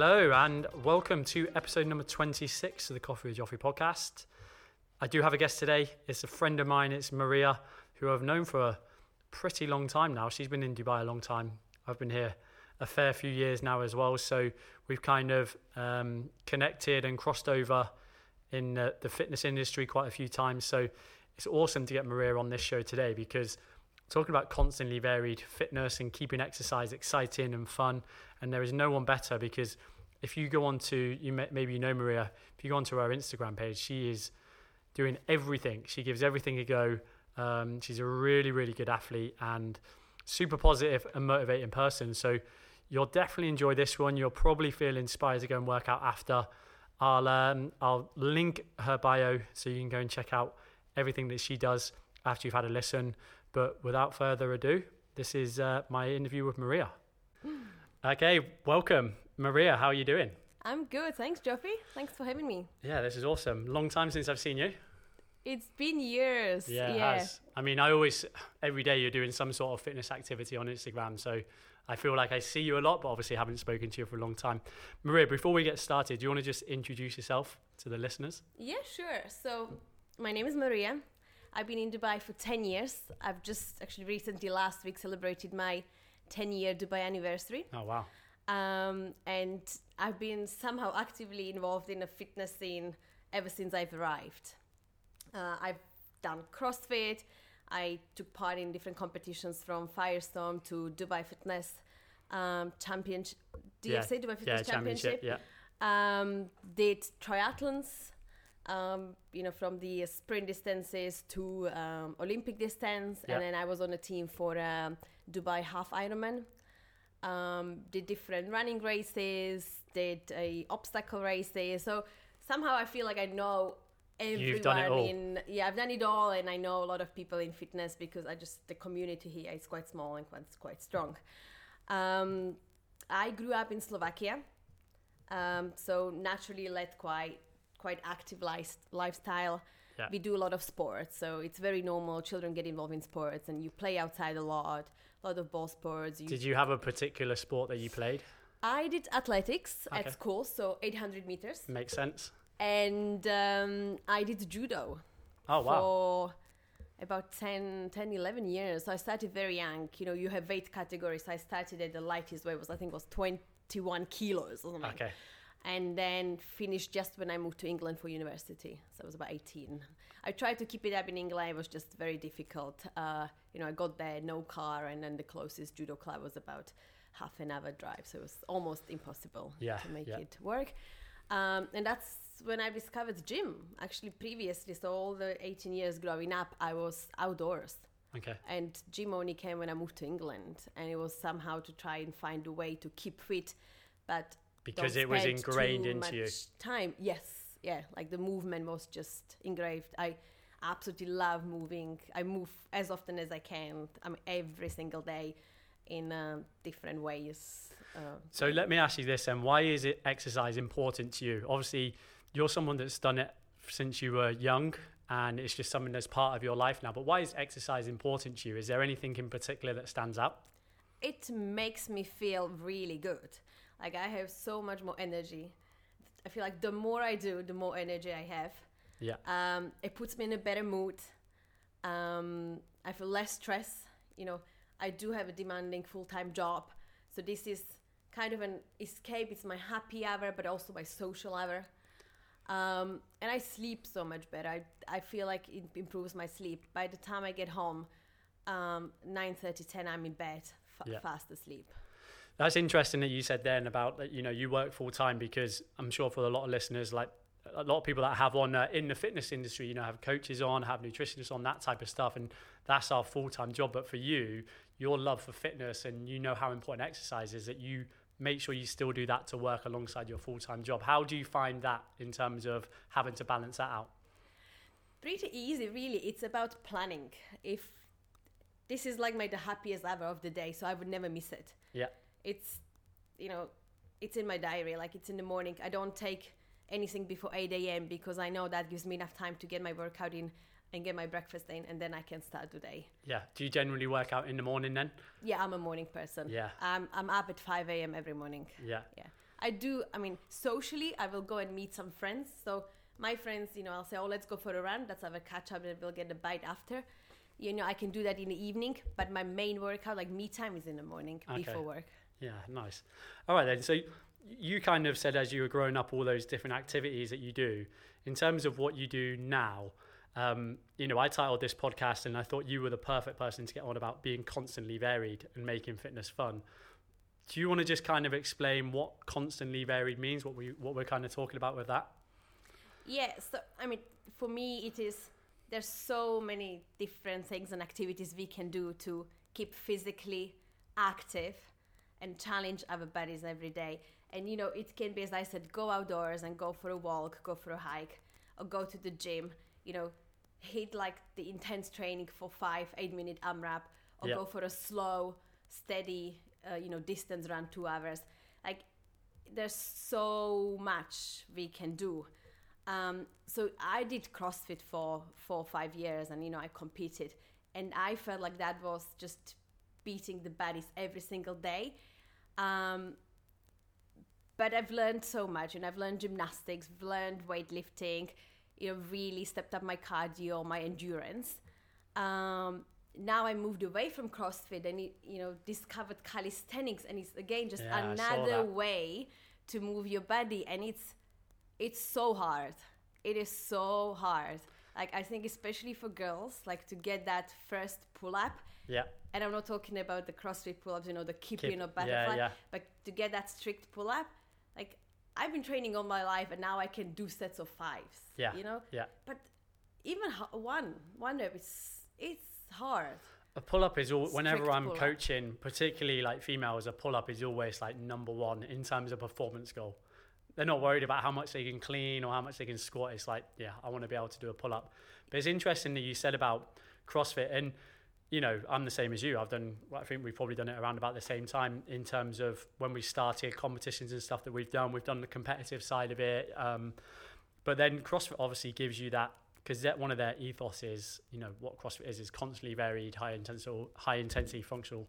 Hello, and welcome to episode number 26 of the Coffee with Joffrey podcast. I do have a guest today. It's a friend of mine, it's Maria, who I've known for a pretty long time now. She's been in Dubai a long time. I've been here a fair few years now as well. So we've kind of um, connected and crossed over in the, the fitness industry quite a few times. So it's awesome to get Maria on this show today because talking about constantly varied fitness and keeping exercise exciting and fun. And there is no one better because if you go on to, you may, maybe you know Maria, if you go onto her Instagram page, she is doing everything. She gives everything a go. Um, she's a really, really good athlete and super positive and motivating person. So you'll definitely enjoy this one. You'll probably feel inspired to go and work out after. I'll um, I'll link her bio so you can go and check out everything that she does after you've had a listen. But without further ado, this is uh, my interview with Maria. Okay, welcome, Maria. How are you doing? I'm good. Thanks, Joffrey. Thanks for having me. Yeah, this is awesome. Long time since I've seen you. It's been years. Yeah, it has. I mean, I always, every day you're doing some sort of fitness activity on Instagram. So I feel like I see you a lot, but obviously haven't spoken to you for a long time. Maria, before we get started, do you want to just introduce yourself to the listeners? Yeah, sure. So my name is Maria. I've been in Dubai for 10 years. I've just actually recently, last week, celebrated my 10 year Dubai anniversary. Oh, wow. Um, and I've been somehow actively involved in the fitness scene ever since I've arrived. Uh, I've done CrossFit. I took part in different competitions from Firestorm to Dubai Fitness um, Championship. Do you Yeah. say Dubai Fitness Yeah, championship. Yeah. um, did triathlons, um, you know, from the sprint distances to um, Olympic distance, Yeah. and then I was on a team for um, Dubai Half Ironman. Um, did different running races, did a obstacle races. So somehow I feel like I know everyone You've done it all. in yeah I've done it all and I know a lot of people in fitness because I just the community here is quite small and quite quite strong. Um, I grew up in Slovakia, um, so naturally led quite quite active life, lifestyle. Yeah. We do a lot of sports, so it's very normal. Children get involved in sports, and you play outside a lot. A lot of ball sports. You, Did you have a particular sport that you played? I did athletics Okay. at school, so 800 meters, Makes sense. and um, I did judo Oh, wow. for about 10, 10, 11 years. So I started very young. You know, you have weight categories. I started at the lightest weight was I think was 21 kilos or something. Okay. And then finished just when I moved to England for university. So I was about 18. I tried to keep it up in England. It was just very difficult. Uh, you know, I got there, no car, and then the closest judo club was about half an hour drive. So it was almost impossible Yeah, to make yeah. it work. Um, and that's when I discovered gym. Actually, previously, so all the 18 years growing up, I was outdoors. Okay. And gym only came when I moved to England. And it was somehow to try and find a way to keep fit, but Because it was ingrained into you. Time, yes, yeah. Like the movement was just engraved. I absolutely love moving. I move as often as I can. I mean, every single day, in uh, different ways. Uh, So let me ask you this then. Why is it exercise important to you? Obviously, you're someone that's done it since you were young and it's just something that's part of your life now. But why is exercise important to you? Is there anything in particular that stands out? it makes me feel really good. Like I have so much more energy. I feel like the more I do, the more energy I have. Yeah. Um, it puts me in a better mood. Um, I feel less stress. You know, I do have a demanding full time job, so this is kind of an escape. It's my happy hour, but also my social hour. Um, and I sleep so much better. I, I feel like it improves my sleep. By the time I get home, um, 9.30, 10, I'm in bed, fa- Yeah. fast asleep. That's interesting that you said then about that. You know, you work full time because I'm sure for a lot of listeners, like a lot of people that have on uh, in the fitness industry, you know, have coaches on, have nutritionists on, that type of stuff, and that's our full time job. But for you, your love for fitness and you know how important exercise is, that you make sure you still do that to work alongside your full time job. How do you find that in terms of having to balance that out? Pretty easy, really. It's about planning. If this is like my the happiest hour of the day, so I would never miss it. Yeah, It's, you know, it's in my diary. Like it's in the morning. I don't take anything before 8 a.m. because I know that gives me enough time to get my workout in and get my breakfast in, and then I can start the day. yeah. Do you generally work out in the morning then? Yeah, I'm a morning person. Yeah. I'm, I'm up at 5 a.m. every morning. Yeah. Yeah. I do. I mean, socially, I will go and meet some friends. So my friends, you know, I'll say, "Oh, let's go for a run. Let's have a catch up, and we'll get a bite after." You know, I can do that in the evening, but my main workout, like me time, is in the morning Okay. before work. Yeah, nice. All right then. So you kind of said as you were growing up all those different activities that you do. In terms of what you do now, um, you know, I titled this podcast and I thought you were the perfect person to get on about being constantly varied and making fitness fun. Do you want to just kind of explain what constantly varied means? What we what we're kind of talking about with that? Yeah, so I mean, for me, it is there's so many different things and activities we can do to keep physically active and challenge our bodies every day. And you know, it can be, as I said, go outdoors and go for a walk, go for a hike, or go to the gym. You know, hit like the intense training for five, eight minute AMRAP, or Yeah. go for a slow, steady, uh, you know, distance run two hours. Like, there's so much we can do. Um, so I did CrossFit for four or five years, and you know I competed, and I felt like that was just beating the bodies every single day. Um, but I've learned so much, and I've learned gymnastics, I've learned weightlifting, you know, really stepped up my cardio, my endurance. Um, now I moved away from CrossFit and you know discovered calisthenics, and it's again just Yeah, another way to move your body, and it's it's so hard. It is so hard. Like I think especially for girls, like to get that first pull up. Yeah, And I'm not talking about the CrossFit pull ups, you know, the kipping Keep- or yeah, butterfly, yeah. but to get that strict pull up, like I've been training all my life, and now I can do sets of fives. Yeah. you know. yeah. But even one one rep is it's hard. A pull up is all whenever Strict I'm pull-up. coaching, particularly like females, a pull up is always like number one in terms of performance goal. They're not worried about how much they can clean or how much they can squat. It's like, yeah, I want to be able to do a pull up. But it's interesting that you said about CrossFit, and you know, I'm the same as you. I've done, I think we've probably done it around about the same time in terms of when we started competitions and stuff that we've done. We've done the competitive side of it. Um, but then CrossFit obviously gives you that because that one of their ethos is, you know, what CrossFit is is constantly varied, high intensity, high intensity functional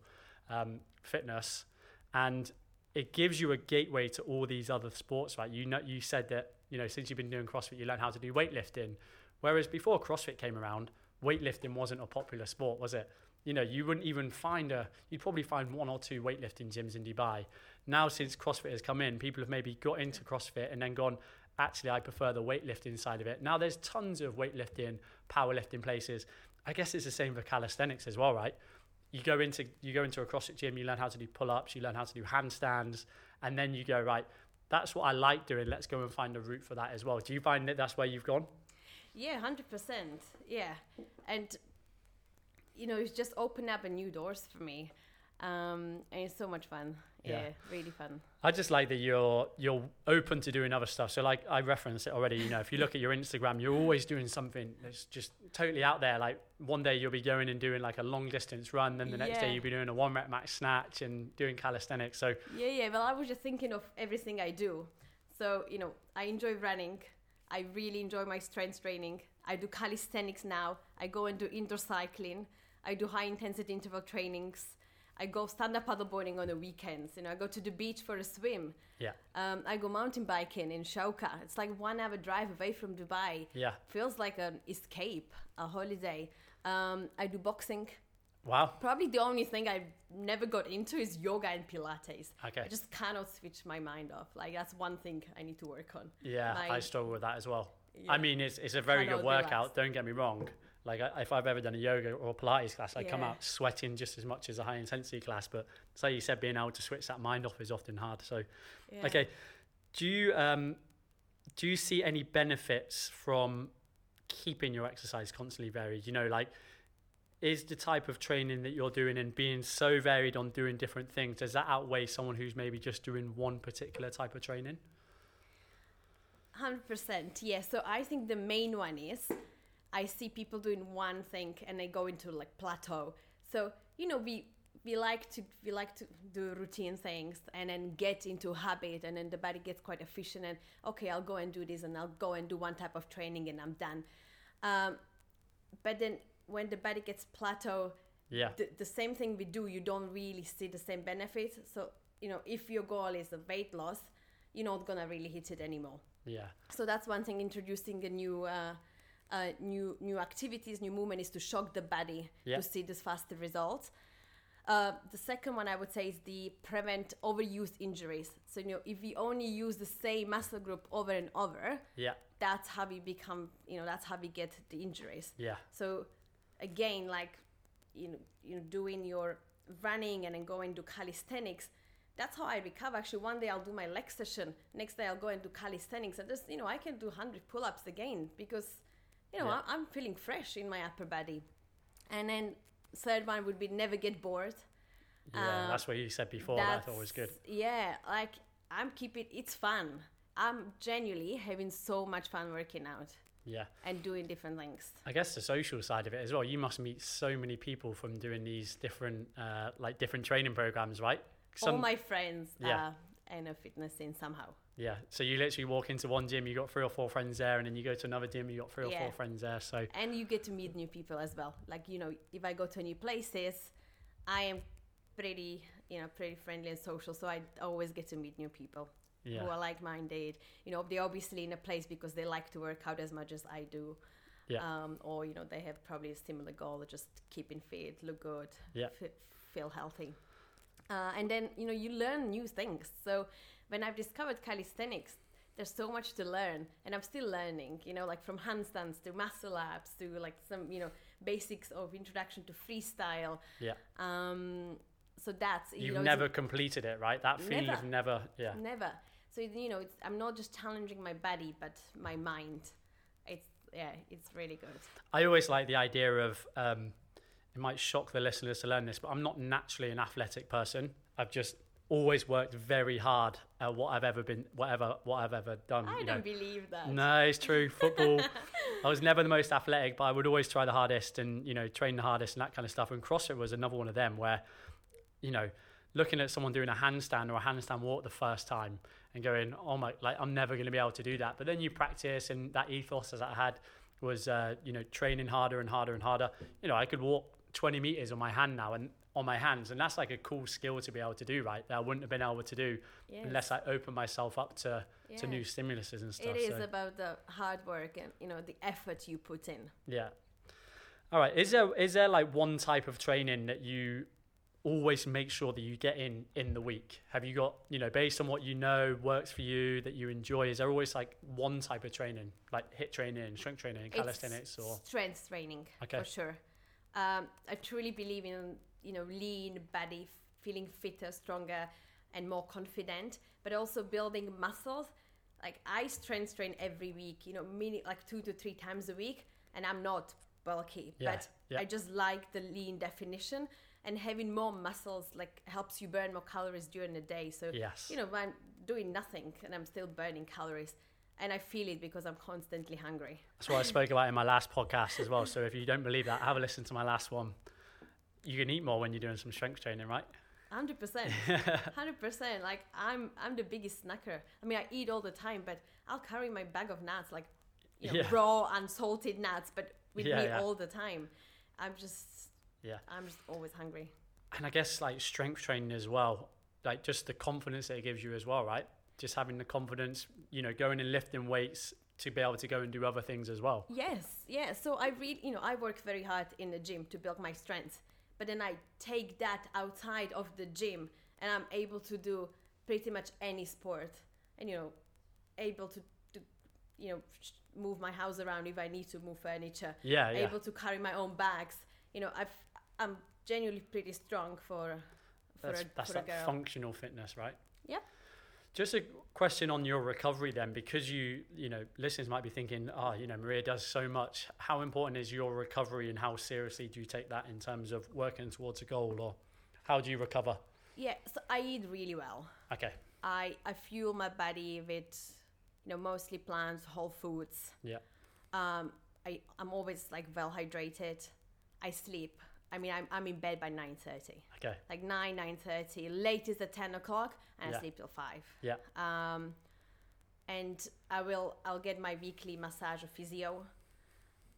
um, fitness, and it gives you a gateway to all these other sports. Right? You know, you said that you know since you've been doing CrossFit, you learn how to do weightlifting, whereas before CrossFit came around, weightlifting wasn't a popular sport, was it? You know, you wouldn't even find a. You'd probably find one or two weightlifting gyms in Dubai. Now, since CrossFit has come in, people have maybe got into CrossFit and then gone. Actually, I prefer the weightlifting side of it. Now, there's tons of weightlifting, powerlifting places. I guess it's the same for calisthenics as well, right? You go into you go into a CrossFit gym, you learn how to do pull-ups, you learn how to do handstands, and then you go right. That's what I like doing. Let's go and find a route for that as well. Do you find that that's where you've gone? Yeah, hundred percent. Yeah, and you know, it's just opened up a new doors for me, um, and it's so much fun. Yeah. Yeah, really fun. I just like that you're you're open to doing other stuff. So like I referenced it already. You know, if you look at your Instagram, you're always doing something that's just totally out there. Like one day you'll be going and doing like a long distance run, then the next day you'll be doing a one rep max snatch and doing calisthenics. So Yeah, yeah. Well, I was just thinking of everything I do. So, you know, I enjoy running. I really enjoy my strength training. I do calisthenics now. I go and do indoor cycling. I do high intensity interval trainings. I go stand up paddleboarding on the weekends. You know, I go to the beach for a swim. yeah, Um, I go mountain biking in Shauka. It's like one hour drive away from Dubai. yeah. Feels like an escape, a holiday. Um, I do boxing. Wow. Probably the only thing I've never got into is yoga and Pilates. Okay. I just cannot switch my mind off. Like that's one thing I need to work on. Yeah, I struggle with that as well. Yeah. I mean, it's it's a very good workout. relax. Don't get me wrong. Like I, if I've ever done a yoga or Pilates class, I come out sweating just as much as a high intensity class. But so you said, being able to switch that mind off is often hard. So Yeah. okay, do you um do you see any benefits from keeping your exercise constantly varied? You know, like is the type of training that you're doing and being so varied on doing different things does that outweigh someone who's maybe just doing one particular type of training? Hundred percent. Yeah. So I think the main one is I see people doing one thing and they go into like plateau. So you know we we like to we like to do routine things and then get into habit and then the body gets quite efficient and okay I'll go and do this and I'll go and do one type of training and I'm done. Um, but then when the body gets plateau, Yeah. the, the same thing we do, you don't really see the same benefits. So, you know, if your goal is a weight loss, you're not gonna really hit it anymore. Yeah. So that's one thing. Introducing a new, uh, uh, new, new activities, new movement is to shock the body Yeah. to see this faster results. Uh, the second one I would say is the prevent overuse injuries. So you know, if we only use the same muscle group over and over, Yeah. that's how we become. You know, that's how we get the injuries. Yeah. So again, like you know, you know, doing your running and then going to calisthenics. That's how I recover. Actually, one day I'll do my leg session. Next day I'll go and do calisthenics, and just you know, I can do hundred pull-ups again because you know Yeah. I'm feeling fresh in my upper body. And then third one would be never get bored. Yeah. Uh, that's what you said before. That's thought good. Yeah, like I'm keeping it, it's fun. I'm genuinely having so much fun working out Yeah. and doing different things. I guess the social side of it as well. You must meet so many people from doing these different, uh, like different training programs, right? All my friends Yeah. are in a fitness scene somehow. yeah. So you literally walk into one gym, you got three or four friends there, and then you go to another gym, you got three or Yeah. four friends there. So and you get to meet new people as well like you know if i go to new places i am pretty you know pretty friendly and social so i always get to meet new people yeah, who are like-minded you know they're obviously in a place because they like to work out as much as i do Yeah. um, or you know they have probably a similar goal of just keeping fit look good Yeah. f- feel healthy uh, and then you know you learn new things so when i've discovered calisthenics there's so much to learn and i'm still learning you know like from handstands to muscle ups to like some you know basics of introduction to freestyle yeah. um, so that's you You've know, never completed it, right? That feeling Never. of never, yeah, never so you know it's, i'm not just challenging my body but my mind it's yeah it's really good I always like the idea of um, it might shock the listeners to learn this, but I'm not naturally an athletic person. I've just always worked very hard at what I've ever been, whatever, what I've ever done. i don't know. believe that No, it's true. Football, I was never the most athletic, but I would always try the hardest and you know train the hardest and that kind of stuff. And CrossFit was another one of them where, you know, looking at someone doing a handstand or a handstand walk the first time and going, oh my, like I'm never going to be able to do that. But then you practice, and that ethos as I had was, uh, you know, training harder and harder and harder. You know, I could walk 20 meters on my hand now and on my hands, and that's like a cool skill to be able to do, right? That I wouldn't have been able to do Yes. unless I opened myself up to to new stimuluses and stuff. It is so. about the hard work and you know the effort you put in. Yeah. All right. Is there is there like one type of training that you always make sure that you get in in the week? Have you got you know based on what you know works for you that you enjoy? Is there always like one type of training, like HIIT training, strength training, calisthenics, it's or strength training Okay. for sure. Um, I truly believe in you know lean body, feeling fitter, stronger, and more confident, but also building muscles. Like I strength train every week, you know, mini like two to three times a week, and I'm not bulky, Yeah, but yeah. I just like the lean definition. And having more muscles like helps you burn more calories during the day. So yes? you know, I'm doing nothing and I'm still burning calories. And I feel it because I'm constantly hungry. That's what I spoke about in my last podcast as well. So if you don't believe that, have a listen to my last one. You can eat more when you're doing some strength training, right? Hundred percent, hundred percent. Like I'm, I'm the biggest snacker. I mean, I eat all the time, but I'll carry my bag of nuts, like you know, Yeah. raw, unsalted nuts, but with Yeah, me yeah. all the time. I'm just, Yeah. I'm just always hungry. and I guess like strength training as well, like just the confidence that it gives you as well, right? Just having the confidence, you know, going and lifting weights to be able to go and do other things as well. Yes, yeah. So I read, you know, I work very hard in the gym to build my strength, but then I take that outside of the gym and I'm able to do pretty much any sport and, you know, able to, to you know, move my house around if I need to move furniture, Yeah, yeah. able to carry my own bags. You know, I've, I'm genuinely pretty strong for, for, That's, a, that's for that functional fitness, right? Yep. Just a question on your recovery then, because you, you know, listeners might be thinking, oh, you know, Maria does so much. How important is your recovery and how seriously do you take that in terms of working towards a goal or how do you recover? yeah, so I eat really well. Okay. I, I fuel my body with, you know, mostly plants, whole foods. Yeah. Um, I, I'm always like well hydrated. I sleep. I mean, I'm, I'm in bed by 9.30. Okay. Like 9, 9.30. Latest at 10 o'clock and Yeah. I sleep till 5. Yeah. Um, and I will, I'll get my weekly massage or physio.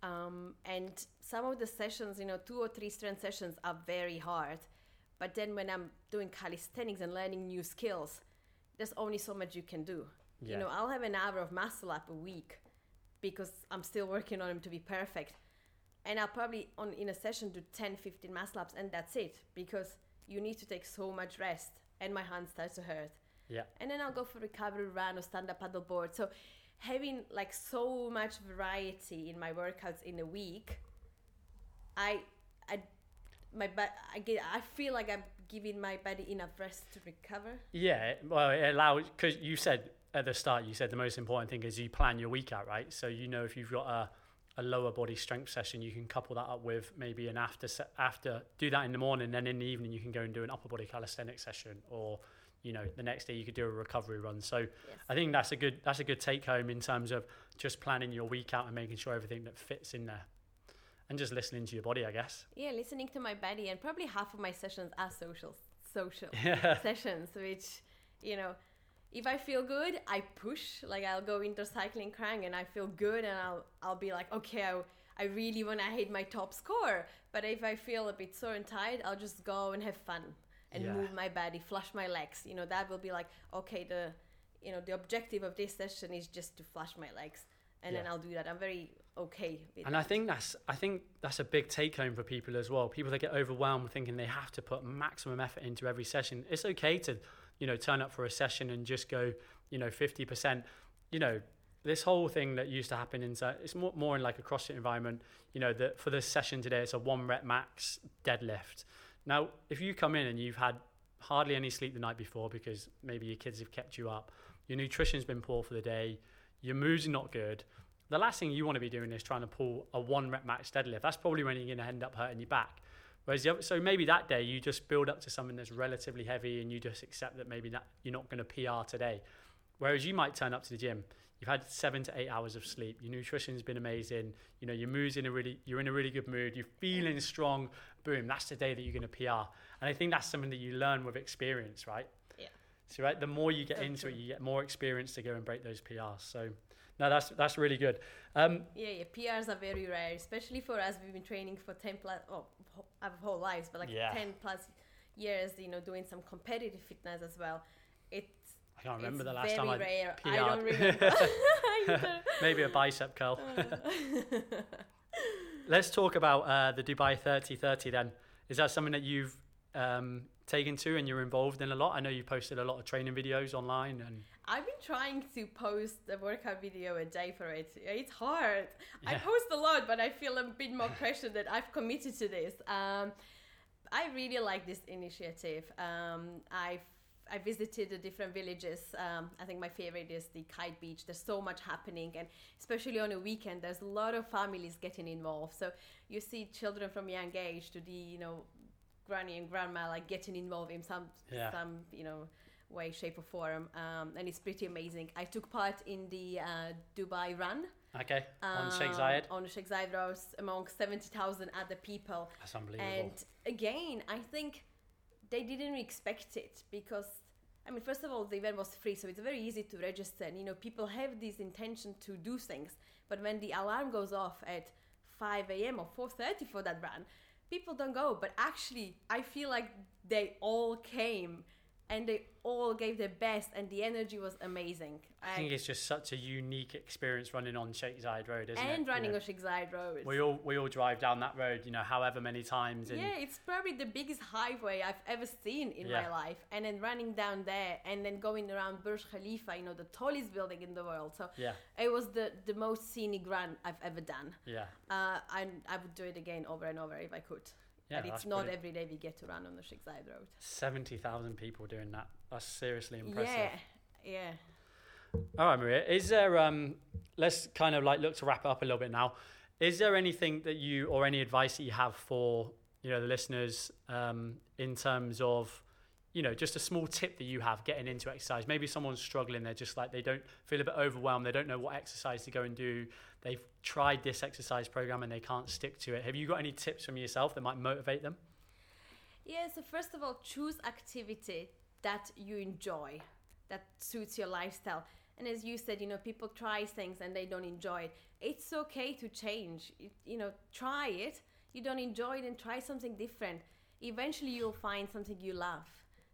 Um, and some of the sessions, you know, two or three strength sessions are very hard. But then when I'm doing calisthenics and learning new skills, there's only so much you can do. Yeah. You know, I'll have an hour of muscle up a week because I'm still working on them to be perfect. And I'll probably on in a session do 10, 15 muscle ups and that's it because you need to take so much rest and my hands start to hurt. Yeah. And then I'll go for recovery run or stand up paddle board. So having like so much variety in my workouts in a week, I I my but I get I feel like I'm giving my body enough rest to recover. Yeah, well, it allows because you said at the start, you said the most important thing is you plan your week out, right? So you know if you've got a, a lower body strength session, you can couple that up with maybe an after se- after do that in the morning, then in the evening you can go and do an upper body calisthenics session, or you know the next day you could do a recovery run. So Yes. I think that's a good that's a good take home in terms of just planning your week out and making sure everything that fits in there, and just listening to your body, I guess. Yeah, listening to my body and probably half of my sessions are social social Yeah. sessions, which you know, if I feel good, I push. Like I'll go into cycling crank and I feel good, and I'll I'll be like, okay, I, I really want to hit my top score. But if I feel a bit sore and tired, I'll just go and have fun and Yeah. move my body, flush my legs. You know, that will be like, okay, the you know the objective of this session is just to flush my legs, and then I'll do that. I'm very okay with And that. I think that's I think that's a big take home for people as well. People that get overwhelmed thinking they have to put maximum effort into every session. It's okay to, you know, turn up for a session and just go, you know, fifty percent. You know, this whole thing that used to happen inside it's more more in like a CrossFit environment. You know, that for this session today, it's a one rep max deadlift. Now, if you come in and you've had hardly any sleep the night before because maybe your kids have kept you up, your nutrition's been poor for the day, your mood's not good, the last thing you want to be doing is trying to pull a one rep max deadlift. That's probably when you're going to end up hurting your back. Whereas the other, so maybe that day you just build up to something that's relatively heavy and you just accept that maybe that you're not going to PR today. Whereas you might turn up to the gym, you've had seven to eight hours of sleep, your nutrition's been amazing, you know your mood's in a really you're in a really good mood, you're feeling strong. Boom, that's the day that you're going to PR. And I think that's something that you learn with experience, right? Yeah. So right, the more you get into it, you get more experience to go and break those PRs. So no, that's that's really good. Um, Yeah, yeah, PRs are very rare, especially for us. We've been training for 10 plus, oh, our whole lives, but like Yeah. 10 plus years, you know, doing some competitive fitness as well. It's, I can't remember the last time I rare. PR'd. don't remember. maybe a bicep curl. Let's talk about uh, the Dubai 3030 then. Is that something that you've um, taken to and you're involved in a lot? I know you posted a lot of training videos online and I've been trying to post a workout video a day for it. It's hard. I post a lot, but I feel a bit more pressure that I've committed to this. Um, I really like this initiative. Um, I've I visited the different villages. Um, I think my favorite is the Kite Beach. There's so much happening, and especially on a weekend, there's a lot of families getting involved. So you see children from young age to the you know granny and grandma like getting involved in some Yeah. some you know way, shape, or form, um, and it's pretty amazing. I took part in the uh, Dubai Run okay on Sheikh um, Zayed. on Sheikh Zayed Road among seventy thousand other people. That's unbelievable. And again, I think they didn't expect it because, I mean, first of all, the event was free, so it's very easy to register. And, you know, people have this intention to do things, but when the alarm goes off at 5 a.m. or 4:30 for that run, people don't go. But actually, I feel like they all came and they all gave their best, and the energy was amazing. I think it's just such a unique experience running on Sheikh Zayed Road, isn't it? and You running know, on Sheikh Zayed Road. we all we all drive down that road, you know, however many times. And Yeah, it's probably the biggest highway I've ever seen in Yeah. my life. And then running down there and then going around Burj Khalifa, you know, the tallest building in the world. So yeah, it was the, the most scenic run I've ever done. yeah, Uh, and I would do it again over and over if I could. Yeah. but it's not brilliant. every day we get to run on the Sheikh Zayed Road. seventy thousand people doing that. That's seriously impressive. Yeah, yeah. All right, Maria. Is there um let's kind of like look to wrap it up a little bit now. Is there anything that you or any advice that you have for, you know, the listeners um in terms of you know, just a small tip that you have getting into exercise. Maybe someone's struggling, they're just like they don't feel a bit overwhelmed, they don't know what exercise to go and do. They've tried this exercise program and they can't stick to it. Have you got any tips from yourself that might motivate them? Yeah, so first of all, choose activity that you enjoy, that suits your lifestyle. And as you said, you know, people try things and they don't enjoy it. It's okay to change. You know, try it. You don't enjoy it and try something different. Eventually, you'll find something you love.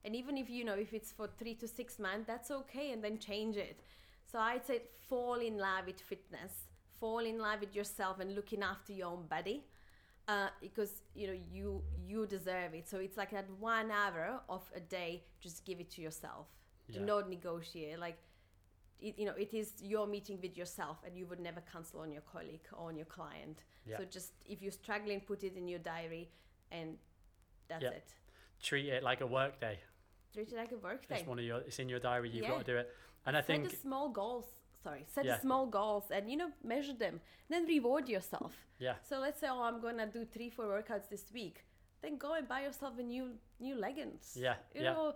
And even if you know if it's for three to six months, that's okay, and then change it. So I'd say fall in love with fitness, fall in love with yourself, and looking after your own body, uh, because you know you you deserve it. So it's like that one hour of a day, just give it to yourself. Do not negotiate. Like it, you know, it is your meeting with yourself, and you would never cancel on your colleague or on your client. Yeah. So just if you're struggling, put it in your diary, and that's Yeah. it. Treat it like a work day. Treat it like a work day. It's one of your. It's in your diary. You've Yeah. got to do it. And I set think the small goals. Sorry, set Yeah. small goals, and you know, measure them. Then reward yourself. yeah, So let's say, oh, I'm gonna do three, four workouts this week. Then go and buy yourself a new new leggings. yeah, You yeah. know,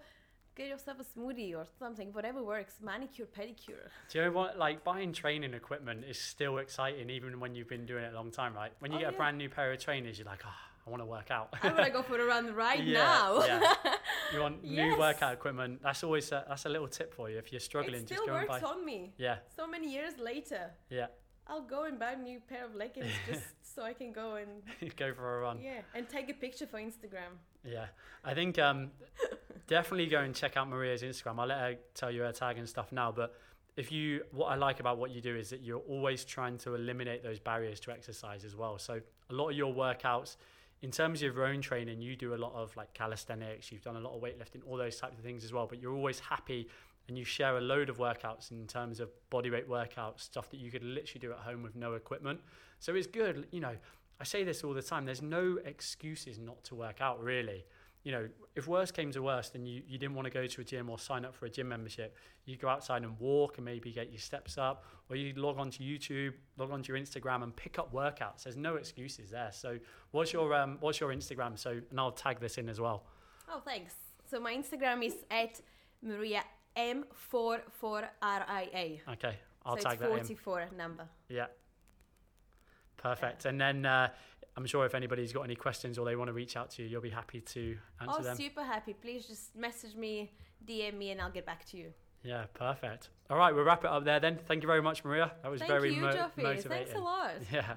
get yourself a smoothie or something, whatever works. Manicure, pedicure. Do you know what? Like buying training equipment is still exciting, even when you've been doing it a long time, right? When you Oh, get a brand new pair of trainers, you're like, oh, I want to work out. I wanna go for a run right Yeah, now. yeah. You want new Yes. workout equipment? That's always a, that's a little tip for you if you're struggling. it just still go and works buy. on me. Yeah, So many years later, yeah. I'll go and buy a new pair of leggings just so I can go and go for a run. yeah, and take a picture for Instagram. Yeah, I think um, definitely go and check out Maria's Instagram. I'll let her tell you her tag and stuff now. But if you, what I like about what you do is that you're always trying to eliminate those barriers to exercise as well. So a lot of your workouts, in terms of your own training, you do a lot of like calisthenics. You've done a lot of weightlifting, all those types of things as well. But you're always happy. And you share a load of workouts in terms of bodyweight workouts, stuff that you could literally do at home with no equipment. So it's good, you know. I say this all the time. There's no excuses not to work out, really. You know, if worst came to worst and you, you didn't want to go to a gym or sign up for a gym membership, you go outside and walk and maybe get your steps up, or you log onto YouTube, log onto your Instagram and pick up workouts. There's no excuses there. So, what's your um, what's your Instagram? So, and I'll tag this in as well. Oh, thanks. So my Instagram is at Maria M44RIA. Okay, I'll so tag it's that in. 44 number. Yeah. Perfect. And then uh, I'm sure if anybody's got any questions or they want to reach out to you, you'll be happy to answer Oh, them. super happy. Please just message me, DM me, and I'll get back to you. Yeah, perfect. All right, we'll wrap it up there then. Thank you very much, Maria. That was Thank very you, mo- Joffy. motivating. Thanks a lot. Yeah.